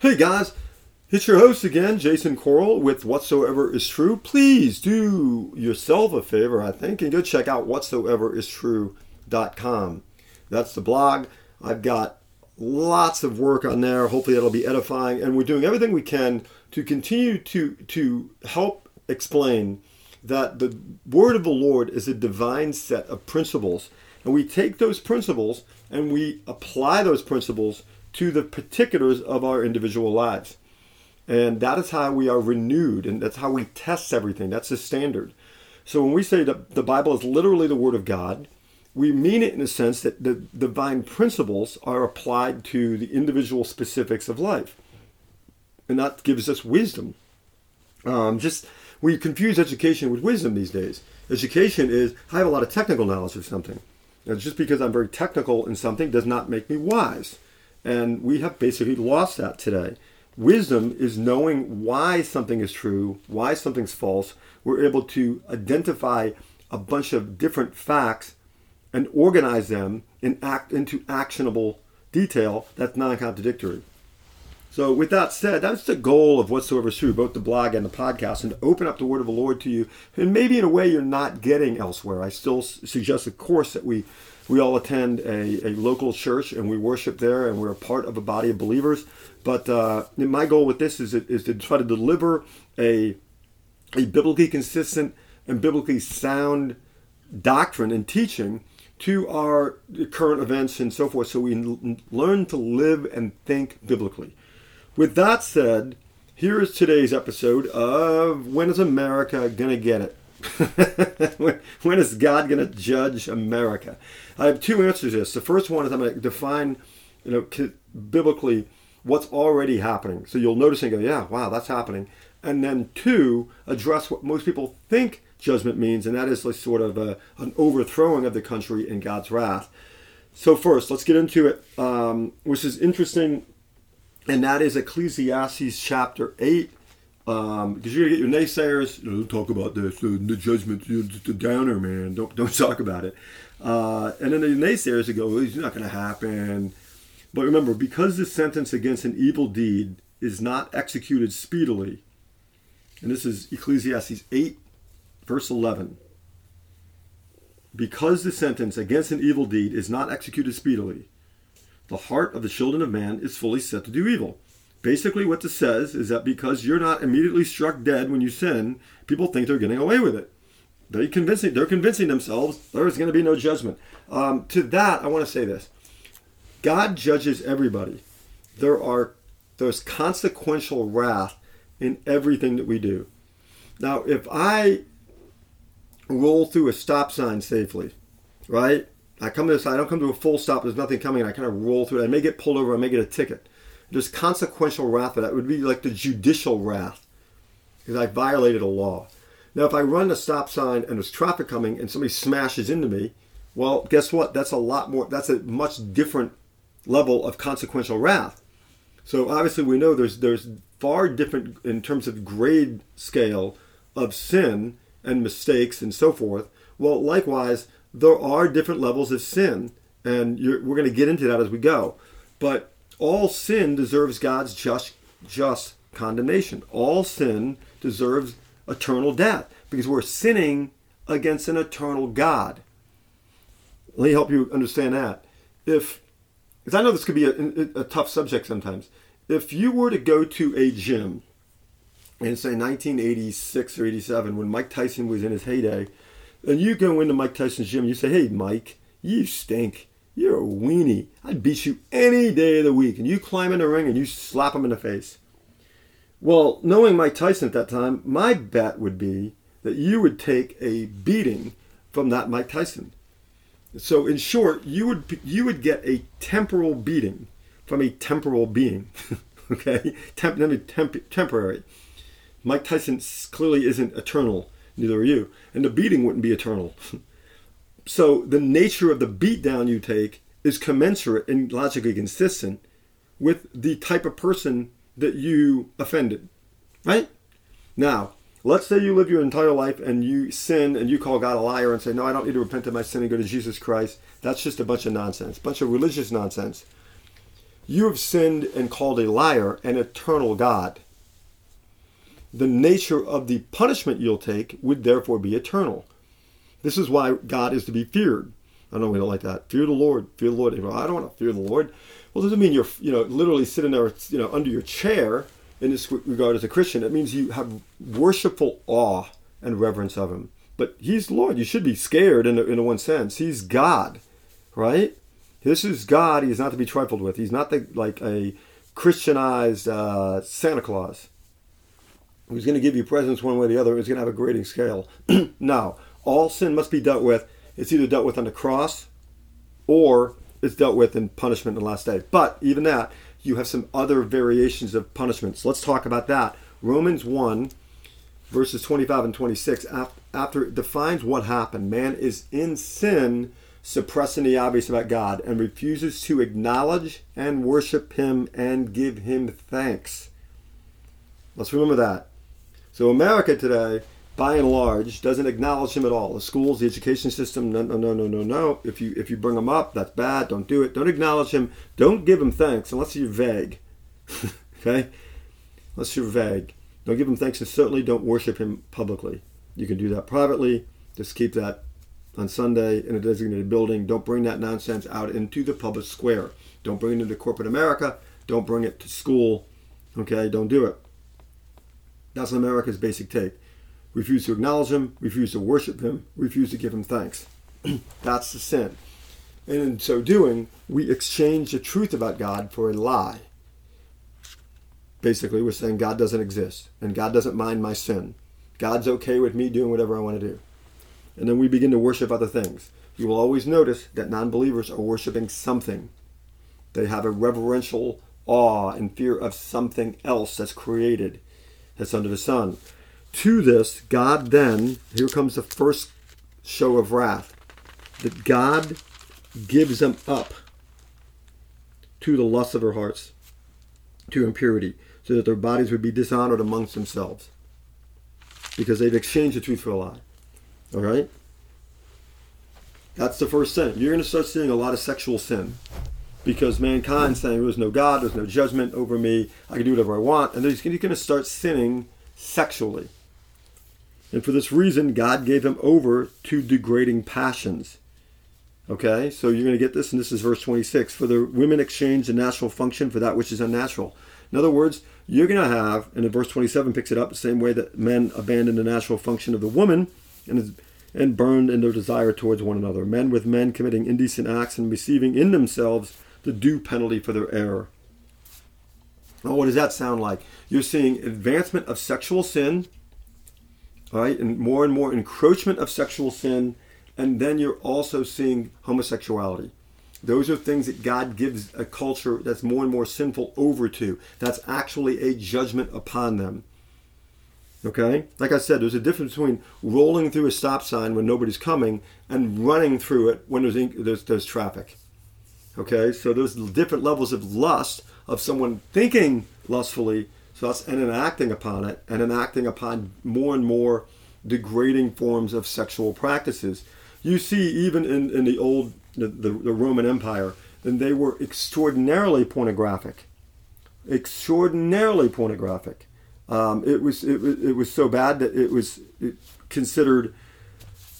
Hey guys, it's your host again, Jason Coral with Whatsoever is True. Please do yourself a favor, I think, and go check out whatsoeveristrue.com. That's the blog. I've got lots of work on there. Hopefully, it'll be edifying, and we're doing everything we can to continue to to help explain that the word of the Lord is a divine set of principles, and we take those principles and we apply those principles to the particulars of our individual lives. And that is how we are renewed, and that's how we test everything. That's the standard. So when we say that the Bible is literally the Word of God, we mean it in the sense that the divine principles are applied to the individual specifics of life. And that gives us wisdom. Um, just we confuse education with wisdom these days. Education is I have a lot of technical knowledge of something. Now, just because I'm very technical in something does not make me wise. And we have basically lost that today. Wisdom is knowing why something is true, why something's false. We're able to identify a bunch of different facts and organize them in act into actionable detail that's non-contradictory. So, with that said, that's the goal of Whatsoever True, both the blog and the podcast, and to open up the Word of the Lord to you, and maybe in a way you're not getting elsewhere. I still suggest a course that we we all attend a, a local church and we worship there, and we're a part of a body of believers. But uh, my goal with this is, is to try to deliver a a biblically consistent and biblically sound doctrine and teaching to our current events and so forth, so we learn to live and think biblically. With that said, here is today's episode of When is America Gonna Get It? when is God going to judge America? I have two answers to this. The first one is I'm going to define, you know, biblically what's already happening. So you'll notice and go, yeah, wow, that's happening. And then two, address what most people think judgment means, and that is like sort of a, an overthrowing of the country in God's wrath. So first, let's get into it, um, which is interesting and that is Ecclesiastes chapter 8. Um, because you're gonna get your naysayers. Talk about this. The, the judgment, you're downer, man. Don't don't talk about it. Uh, and then the naysayers would go, well, "It's not going to happen." But remember, because the sentence against an evil deed is not executed speedily, and this is Ecclesiastes 8, verse 11. Because the sentence against an evil deed is not executed speedily, the heart of the children of man is fully set to do evil. Basically, what this says is that because you're not immediately struck dead when you sin, people think they're getting away with it. They're convincing, they're convincing themselves there's going to be no judgment. Um, to that, I want to say this God judges everybody. There are there's consequential wrath in everything that we do. Now, if I roll through a stop sign safely, right? I come to this, I don't come to a full stop, there's nothing coming, and I kind of roll through it. I may get pulled over, I may get a ticket. There's consequential wrath for that. It would be like the judicial wrath because I violated a law. Now, if I run a stop sign and there's traffic coming and somebody smashes into me, well, guess what? That's a lot more, that's a much different level of consequential wrath. So obviously, we know there's there's far different in terms of grade scale of sin and mistakes and so forth. Well, likewise, there are different levels of sin, and we're going to get into that as we go. But all sin deserves God's just just condemnation. All sin deserves eternal death because we're sinning against an eternal God. Let me help you understand that. If, because I know this could be a, a tough subject sometimes. If you were to go to a gym in say 1986 or 87 when Mike Tyson was in his heyday and you go into Mike Tyson's gym and you say, hey, Mike, you stink. You're a weenie. I'd beat you any day of the week. And you climb in the ring and you slap him in the face. Well, knowing Mike Tyson at that time, my bet would be that you would take a beating from that Mike Tyson. So, in short, you would you would get a temporal beating from a temporal being. okay, temp, temp, temporary. Mike Tyson clearly isn't eternal neither are you. And the beating wouldn't be eternal. so the nature of the beatdown you take is commensurate and logically consistent with the type of person that you offended. Right? Now, let's say you live your entire life and you sin and you call God a liar and say, No, I don't need to repent of my sin and go to Jesus Christ. That's just a bunch of nonsense, a bunch of religious nonsense. You have sinned and called a liar an eternal God. The nature of the punishment you'll take would therefore be eternal. This is why God is to be feared. I know we don't like that. Fear the Lord. Fear the Lord. I don't want to fear the Lord. Well, doesn't mean you're, you know, literally sitting there, you know, under your chair in this regard as a Christian. It means you have worshipful awe and reverence of Him. But He's Lord. You should be scared in a, in a one sense. He's God, right? This is God. He's not to be trifled with. He's not the, like a Christianized uh, Santa Claus who's going to give you presents one way or the other. He's going to have a grading scale. no, all sin must be dealt with. It's either dealt with on the cross or it's dealt with in punishment in the last day. But even that, you have some other variations of punishments. Let's talk about that. Romans 1, verses 25 and 26, after it defines what happened. Man is in sin, suppressing the obvious about God, and refuses to acknowledge and worship Him and give Him thanks. Let's remember that. So, America today by and large, doesn't acknowledge him at all. The schools, the education system, no, no, no, no, no, no. If you if you bring him up, that's bad. Don't do it. Don't acknowledge him. Don't give him thanks unless you're vague. okay, unless you're vague. Don't give him thanks, and certainly don't worship him publicly. You can do that privately. Just keep that on Sunday in a designated building. Don't bring that nonsense out into the public square. Don't bring it into corporate America. Don't bring it to school. Okay, don't do it. That's America's basic take refuse to acknowledge him, refuse to worship him, refuse to give him thanks. That's the sin. And in so doing, we exchange the truth about God for a lie. Basically, we're saying God doesn't exist and God doesn't mind my sin. God's okay with me doing whatever I want to do. And then we begin to worship other things. You will always notice that non believers are worshiping something. They have a reverential awe and fear of something else that's created, that's under the sun. To this, God then, here comes the first show of wrath, that God gives them up to the lust of their hearts, to impurity, so that their bodies would be dishonored amongst themselves. Because they've exchanged the truth for a lie. All right? That's the first sin. You're going to start seeing a lot of sexual sin because mankind's saying there's no God, there's no judgment over me, I can do whatever I want, and he's going to start sinning sexually. And for this reason, God gave him over to degrading passions. Okay, so you're going to get this, and this is verse 26. For the women exchange the natural function for that which is unnatural. In other words, you're going to have, and in verse 27 picks it up the same way that men abandon the natural function of the woman and, and burned in their desire towards one another. Men with men committing indecent acts and receiving in themselves the due penalty for their error. Now, what does that sound like? You're seeing advancement of sexual sin right? And more and more encroachment of sexual sin, and then you're also seeing homosexuality. Those are things that God gives a culture that's more and more sinful over to. That's actually a judgment upon them. Okay? Like I said, there's a difference between rolling through a stop sign when nobody's coming and running through it when there's, there's, there's traffic. Okay? So there's different levels of lust of someone thinking lustfully so that's and enacting upon it and enacting upon more and more degrading forms of sexual practices. You see, even in, in the old the, the, the Roman Empire, and they were extraordinarily pornographic, extraordinarily pornographic. Um, it was it, it was so bad that it was considered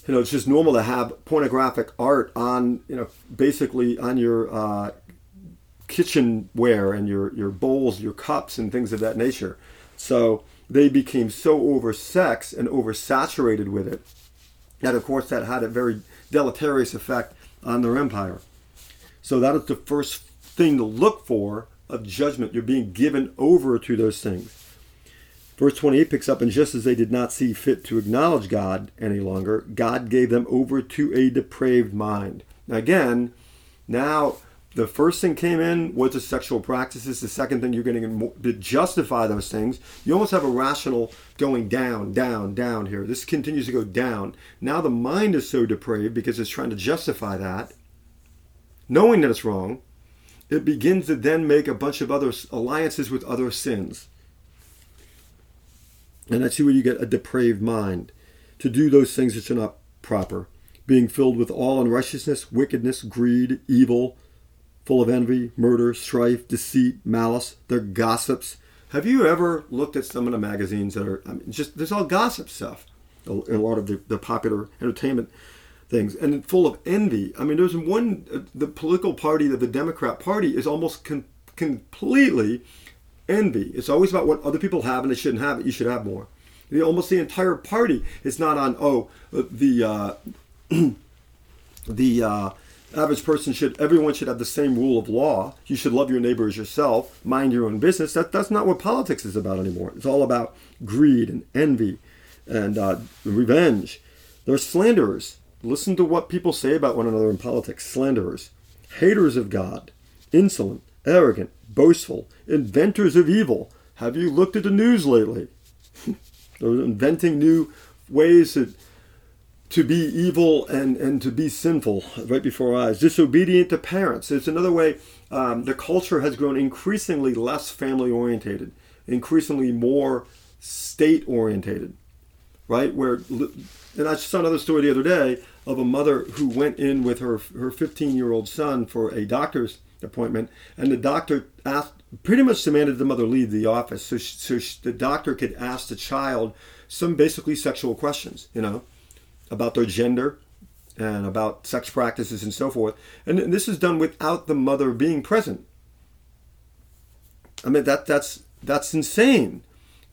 you know, it's just normal to have pornographic art on, you know, basically on your uh, kitchenware and your, your bowls, your cups, and things of that nature. So they became so oversexed and oversaturated with it that, of course, that had a very deleterious effect on their empire. So that is the first thing to look for of judgment. You're being given over to those things. Verse 28 picks up, and just as they did not see fit to acknowledge God any longer, God gave them over to a depraved mind. Now, again, now the first thing came in was the sexual practices. The second thing you're getting to justify those things, you almost have a rational going down, down, down here. This continues to go down. Now the mind is so depraved because it's trying to justify that, knowing that it's wrong. It begins to then make a bunch of other alliances with other sins. And that's where you get a depraved mind to do those things which are not proper, being filled with all unrighteousness, wickedness, greed, evil full of envy, murder, strife, deceit, malice. They're gossips. Have you ever looked at some of the magazines that are I mean, just there's all gossip stuff in a lot of the, the popular entertainment things and full of envy. I mean, there's one uh, the political party the Democrat Party is almost con- completely envy. It's always about what other people have and they shouldn't have it. You should have more. The, almost the entire party is not on oh uh, the uh, the uh, average person should everyone should have the same rule of law. You should love your neighbor as yourself mind your own business. That, that's not what politics is about anymore. It's all about greed and envy and uh, revenge. They're slanderers. Listen to what people say about one another in politics. Slanderers. Haters of god. Insolent arrogant boastful inventors of evil. Have you looked at the news lately? They're inventing new ways that to be evil and, and to be sinful right before our eyes, disobedient to parents. It's another way um, the culture has grown increasingly less family orientated, increasingly more state orientated, right? Where, and I saw another story the other day of a mother who went in with her her 15 year old son for a doctor's appointment, and the doctor asked, pretty much demanded the mother leave the office so, she, so she, the doctor could ask the child some basically sexual questions, you know about their gender and about sex practices and so forth. And this is done without the mother being present. I mean that that's that's insane.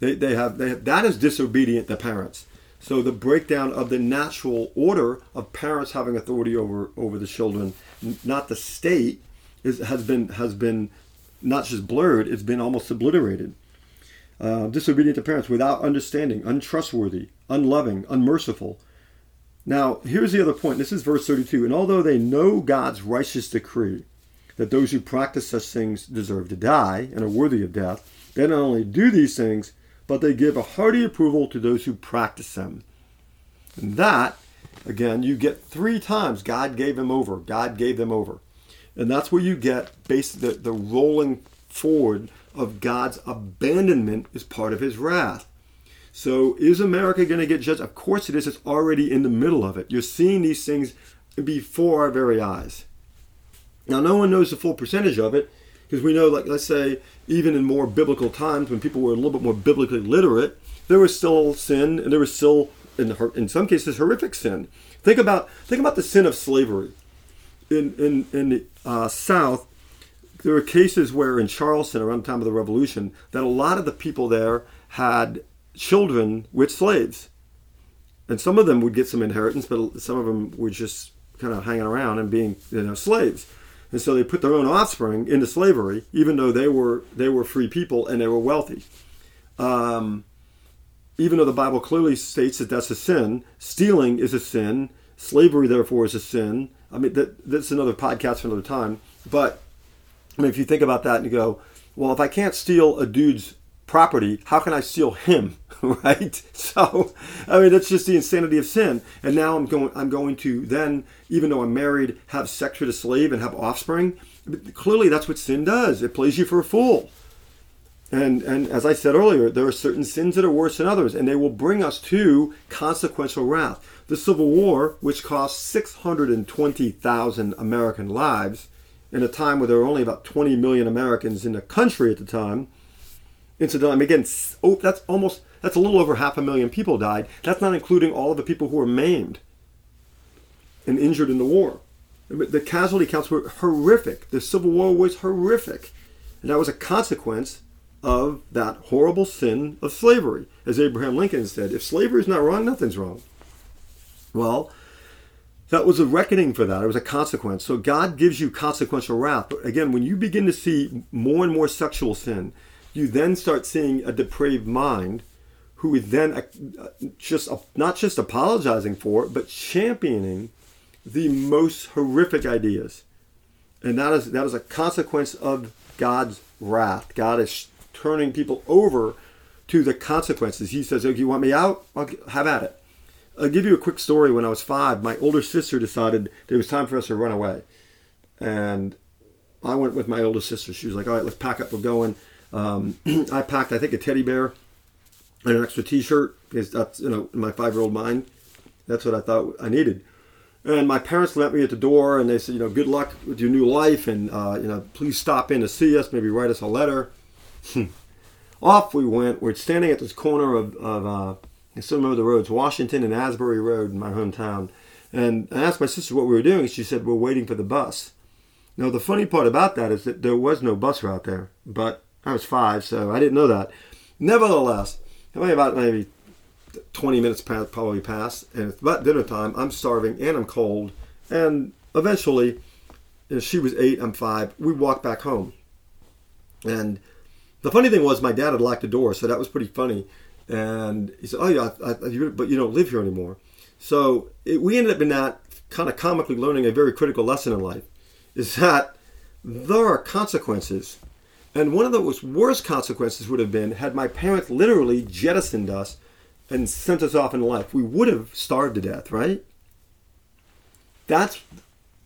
They, they have they have, that is disobedient to parents. So the breakdown of the natural order of parents having authority over over the children, not the state, is has been has been not just blurred; it's been almost obliterated. Uh, disobedient to parents without understanding, untrustworthy, unloving, unmerciful, now, here's the other point. This is verse 32. And although they know God's righteous decree that those who practice such things deserve to die and are worthy of death, they not only do these things, but they give a hearty approval to those who practice them. And that, again, you get three times God gave them over. God gave them over. And that's where you get based the, the rolling forward of God's abandonment is part of his wrath. So is America going to get judged? Of course it is. It's already in the middle of it. You're seeing these things before our very eyes. Now, no one knows the full percentage of it because we know, like, let's say, even in more biblical times when people were a little bit more biblically literate, there was still sin and there was still, in, in some cases, horrific sin. Think about think about the sin of slavery. In in in the uh, South, there were cases where in Charleston around the time of the Revolution that a lot of the people there had children with slaves. And some of them would get some inheritance, but some of them were just kind of hanging around and being, you know, slaves. And so they put their own offspring into slavery, even though they were they were free people and they were wealthy. Um, even though the Bible clearly states that that's a sin, stealing is a sin. Slavery, therefore, is a sin. I mean, that, that's another podcast for another time. But I mean, if you think about that and you go, well, if I can't steal a dude's property, how can I steal him? right? So, I mean, that's just the insanity of sin. And now I'm going, I'm going to then, even though I'm married, have sex with a slave and have offspring. Clearly, that's what sin does. It plays you for a fool. And and as I said earlier, there are certain sins that are worse than others, and they will bring us to consequential wrath. The Civil War, which cost 620,000 American lives, in a time where there were only about 20 million Americans in the country at the time, incidentally, again, oh, that's almost that's a little over half a million people died. That's not including all of the people who were maimed and injured in the war. The casualty counts were horrific. The Civil War was horrific. And that was a consequence of that horrible sin of slavery. As Abraham Lincoln said, if slavery is not wrong, nothing's wrong. Well, that was a reckoning for that. It was a consequence. So God gives you consequential wrath. But again, when you begin to see more and more sexual sin, you then start seeing a depraved mind who is then uh, just not just apologizing for it, but championing the most horrific ideas. And that is that is a consequence of God's wrath. God is turning people over to the consequences. He says, "If you want me out, I'll have at it." I'll give you a quick story. When I was five, my older sister decided it was time for us to run away, and I went with my older sister. She was like, "All right, let's pack up. We're going." Um, I packed, I think, a teddy bear and an extra T-shirt because that's you know in my five-year-old mind, that's what I thought I needed. And my parents met me at the door, and they said, you know, good luck with your new life, and uh, you know, please stop in to see us. Maybe write us a letter. Off we went. We're standing at this corner of, of uh, I still remember the roads, Washington and Asbury Road in my hometown. And I asked my sister what we were doing. She said, we're waiting for the bus. Now, the funny part about that is that there was no bus route there, but I was five, so I didn't know that. Nevertheless, about maybe 20 minutes past, probably passed, and it's about dinner time. I'm starving and I'm cold. And eventually, you know, she was eight, I'm five. We walked back home. And the funny thing was, my dad had locked the door, so that was pretty funny. And he said, "Oh yeah, I, I, but you don't live here anymore." So it, we ended up in that kind of comically learning a very critical lesson in life, is that there are consequences, and one of the worst consequences would have been had my parents literally jettisoned us and sent us off in life. We would have starved to death, right? That's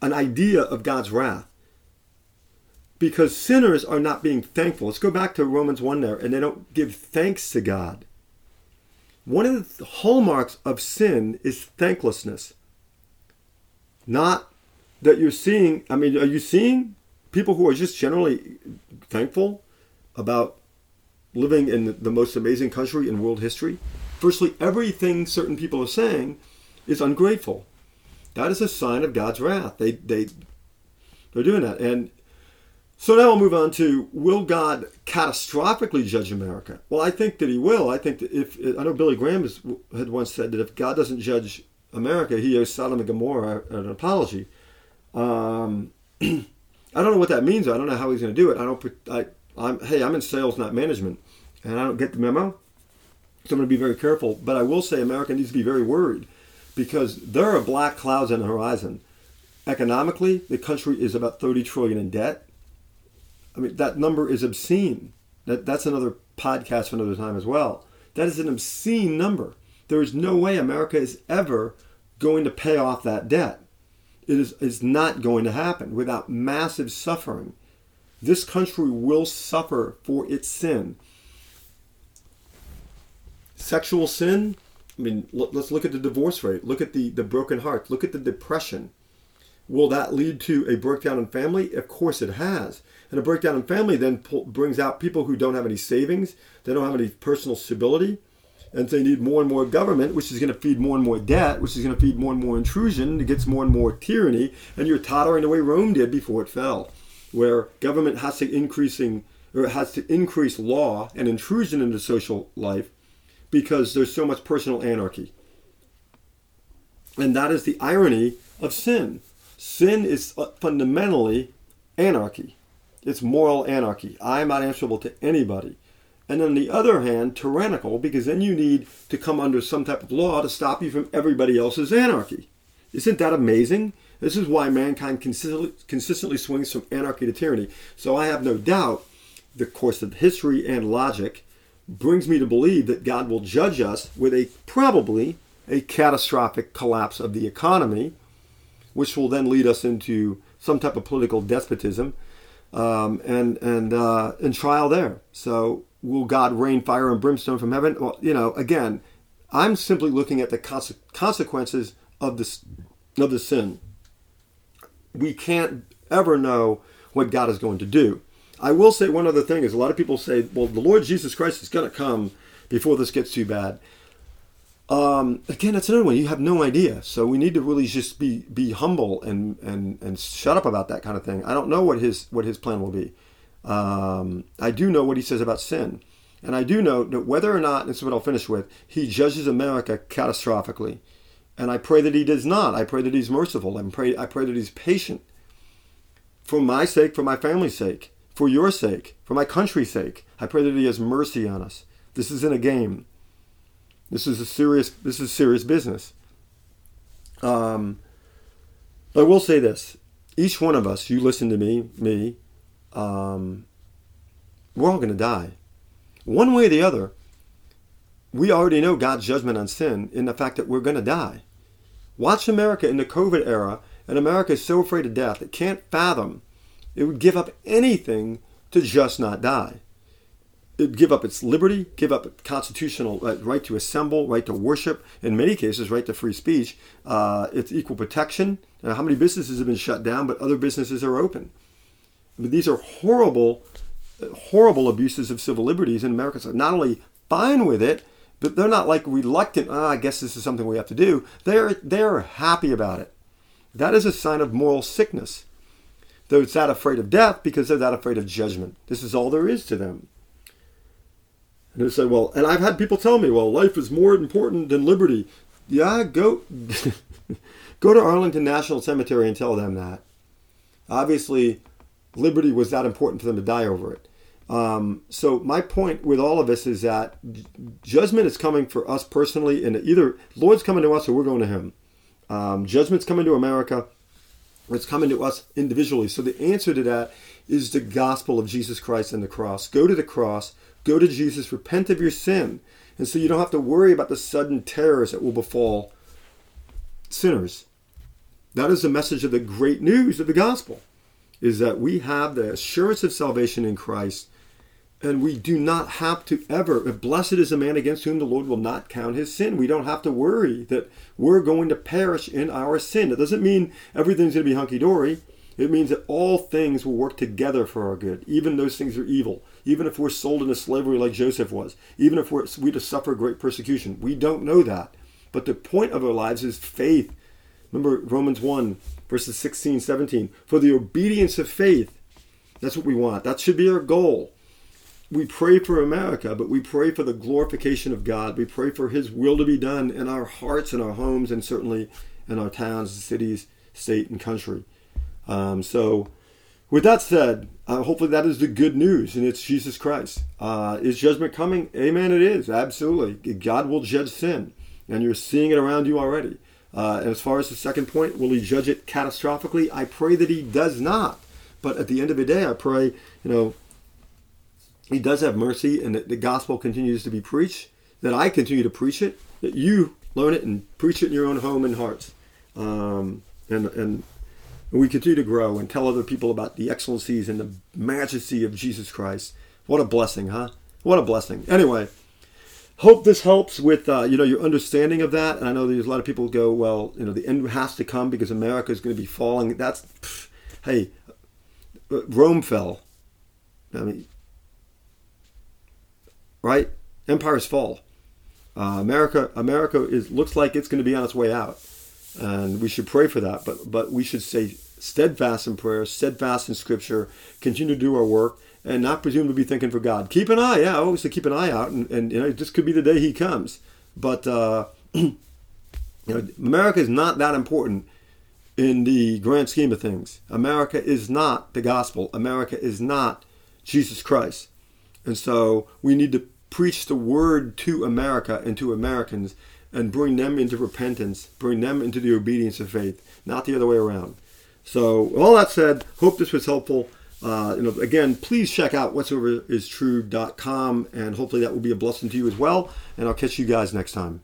an idea of God's wrath because sinners are not being thankful. Let's go back to Romans 1 there, and they don't give thanks to God. One of the hallmarks of sin is thanklessness. Not that you're seeing, I mean, are you seeing people who are just generally thankful about living in the most amazing country in world history? Virtually everything certain people are saying is ungrateful. That is a sign of God's wrath. They, they, they're doing that. And so now we'll move on to will God catastrophically judge America? Well, I think that he will. I think that if, I know Billy Graham has, had once said that if God doesn't judge America, he owes Sodom and Gomorrah an apology. Um, I don't know what that means. I don't know how he's going to do it. I don't, I, I'm, hey, I'm in sales, not management, and I don't get the memo. So I'm going to be very careful. But I will say America needs to be very worried because there are black clouds on the horizon. Economically, the country is about 30 trillion in debt I mean, that number is obscene. That, that's another podcast for another time as well. That is an obscene number. There is no way America is ever going to pay off that debt. It is, is not going to happen without massive suffering. This country will suffer for its sin. Sexual sin, I mean, let's look at the divorce rate. Look at the, the broken heart. Look at the depression. Will that lead to a breakdown in family? Of course it has. And a breakdown in family then brings out people who don't have any savings, they don't have any personal stability, and they need more and more government, which is going to feed more and more debt, which is going to feed more and more intrusion. It gets more and more tyranny, and you're tottering the way Rome did before it fell, where government has to increasing or has to increase law and intrusion into social life because there's so much personal anarchy. And that is the irony of sin. Sin is uh, fundamentally anarchy. It's moral anarchy. I am not answerable to anybody. And on the other hand, tyrannical, because then you need to come under some type of law to stop you from everybody else's anarchy. Isn't that amazing? This is why mankind consistently, consistently swings from anarchy to tyranny. So I have no doubt the course of history and logic brings me to believe that God will judge us with a probably a catastrophic collapse of the economy, which will then lead us into some type of political despotism um, and and uh, and trial there. So will God rain fire and brimstone from heaven? Well, you know, again, I'm simply looking at the conse- consequences of this of the sin. We can't ever know what God is going to do. I will say one other thing is a lot of people say, well, the Lord Jesus Christ is going to come before this gets too bad. Um, again, that's another one. You have no idea. So we need to really just be be humble and and and shut up about that kind of thing. I don't know what his what his plan will be. Um, I do know what he says about sin, and I do know that whether or not, this is what I'll finish with, he judges America catastrophically, and I pray that he does not. I pray that he's merciful. I pray I pray that he's patient. For my sake, for my family's sake, for your sake, for my country's sake, I pray that he has mercy on us. This isn't a game. This is a serious. This is serious business. Um, I will say this: each one of us, you listen to me, me, um, we're all going to die, one way or the other. We already know God's judgment on sin in the fact that we're going to die. Watch America in the COVID era, and America is so afraid of death it can't fathom it would give up anything to just not die. It'd give up its liberty, give up its constitutional uh, right to assemble, right to worship, in many cases, right to free speech. Uh, it's equal protection. Uh, how many businesses have been shut down, but other businesses are open? I mean, these are horrible, horrible abuses of civil liberties and Americans are not only fine with it, but they're not like reluctant. Oh, I guess this is something we have to do. They're they're happy about it. That is a sign of moral sickness. They're that afraid of death because they're that afraid of judgment. This is all there is to them. And they say, well, and I've had people tell me, well, life is more important than liberty. Yeah, go go to Arlington National Cemetery and tell them that. Obviously, liberty was that important for them to die over it. Um, so my point with all of this is that judgment is coming for us personally, and either Lord's coming to us or we're going to Him. Um, judgment's coming to America, it's coming to us individually. So the answer to that is the gospel of Jesus Christ and the cross. Go to the cross Go to Jesus, repent of your sin. And so you don't have to worry about the sudden terrors that will befall sinners. That is the message of the great news of the gospel is that we have the assurance of salvation in Christ and we do not have to ever blessed is a man against whom the Lord will not count his sin. We don't have to worry that we're going to perish in our sin. It doesn't mean everything's going to be hunky dory. It means that all things will work together for our good, even those things are evil even if we're sold into slavery like Joseph was, even if we're, we to suffer great persecution. We don't know that. But the point of our lives is faith. Remember Romans 1, verses 16, 17. For the obedience of faith, that's what we want. That should be our goal. We pray for America, but we pray for the glorification of God. We pray for His will to be done in our hearts and our homes, and certainly in our towns, cities, state, and country. Um, so, with that said, uh, hopefully that is the good news, and it's Jesus Christ. Uh, is judgment coming? Amen. It is absolutely. God will judge sin, and you're seeing it around you already. Uh, as far as the second point, will He judge it catastrophically? I pray that He does not. But at the end of the day, I pray, you know, He does have mercy, and that the gospel continues to be preached. That I continue to preach it. That you learn it and preach it in your own home and hearts. Um, and and we continue to grow and tell other people about the excellencies and the majesty of Jesus Christ. What a blessing, huh? What a blessing. Anyway, hope this helps with uh, you know your understanding of that. And I know there's a lot of people go, well, you know, the end has to come because America is going to be falling. That's pff, hey, uh, Rome fell. I mean, right? Empires fall. Uh, America, America is looks like it's going to be on its way out and we should pray for that. But but we should stay steadfast in prayer, steadfast in Scripture, continue to do our work, and not presume to be thinking for God. Keep an eye, yeah, to keep an eye out, and, and you know this could be the day He comes. But uh, you know, America is not that important in the grand scheme of things. America is not the gospel. America is not Jesus Christ, and so we need to preach the word to America and to Americans and bring them into repentance, bring them into the obedience of faith, not the other way around. So, all that said, hope this was helpful. Uh, you know, again, please check out whatsoever is true.com, and hopefully that will be a blessing to you as well. And I'll catch you guys next time.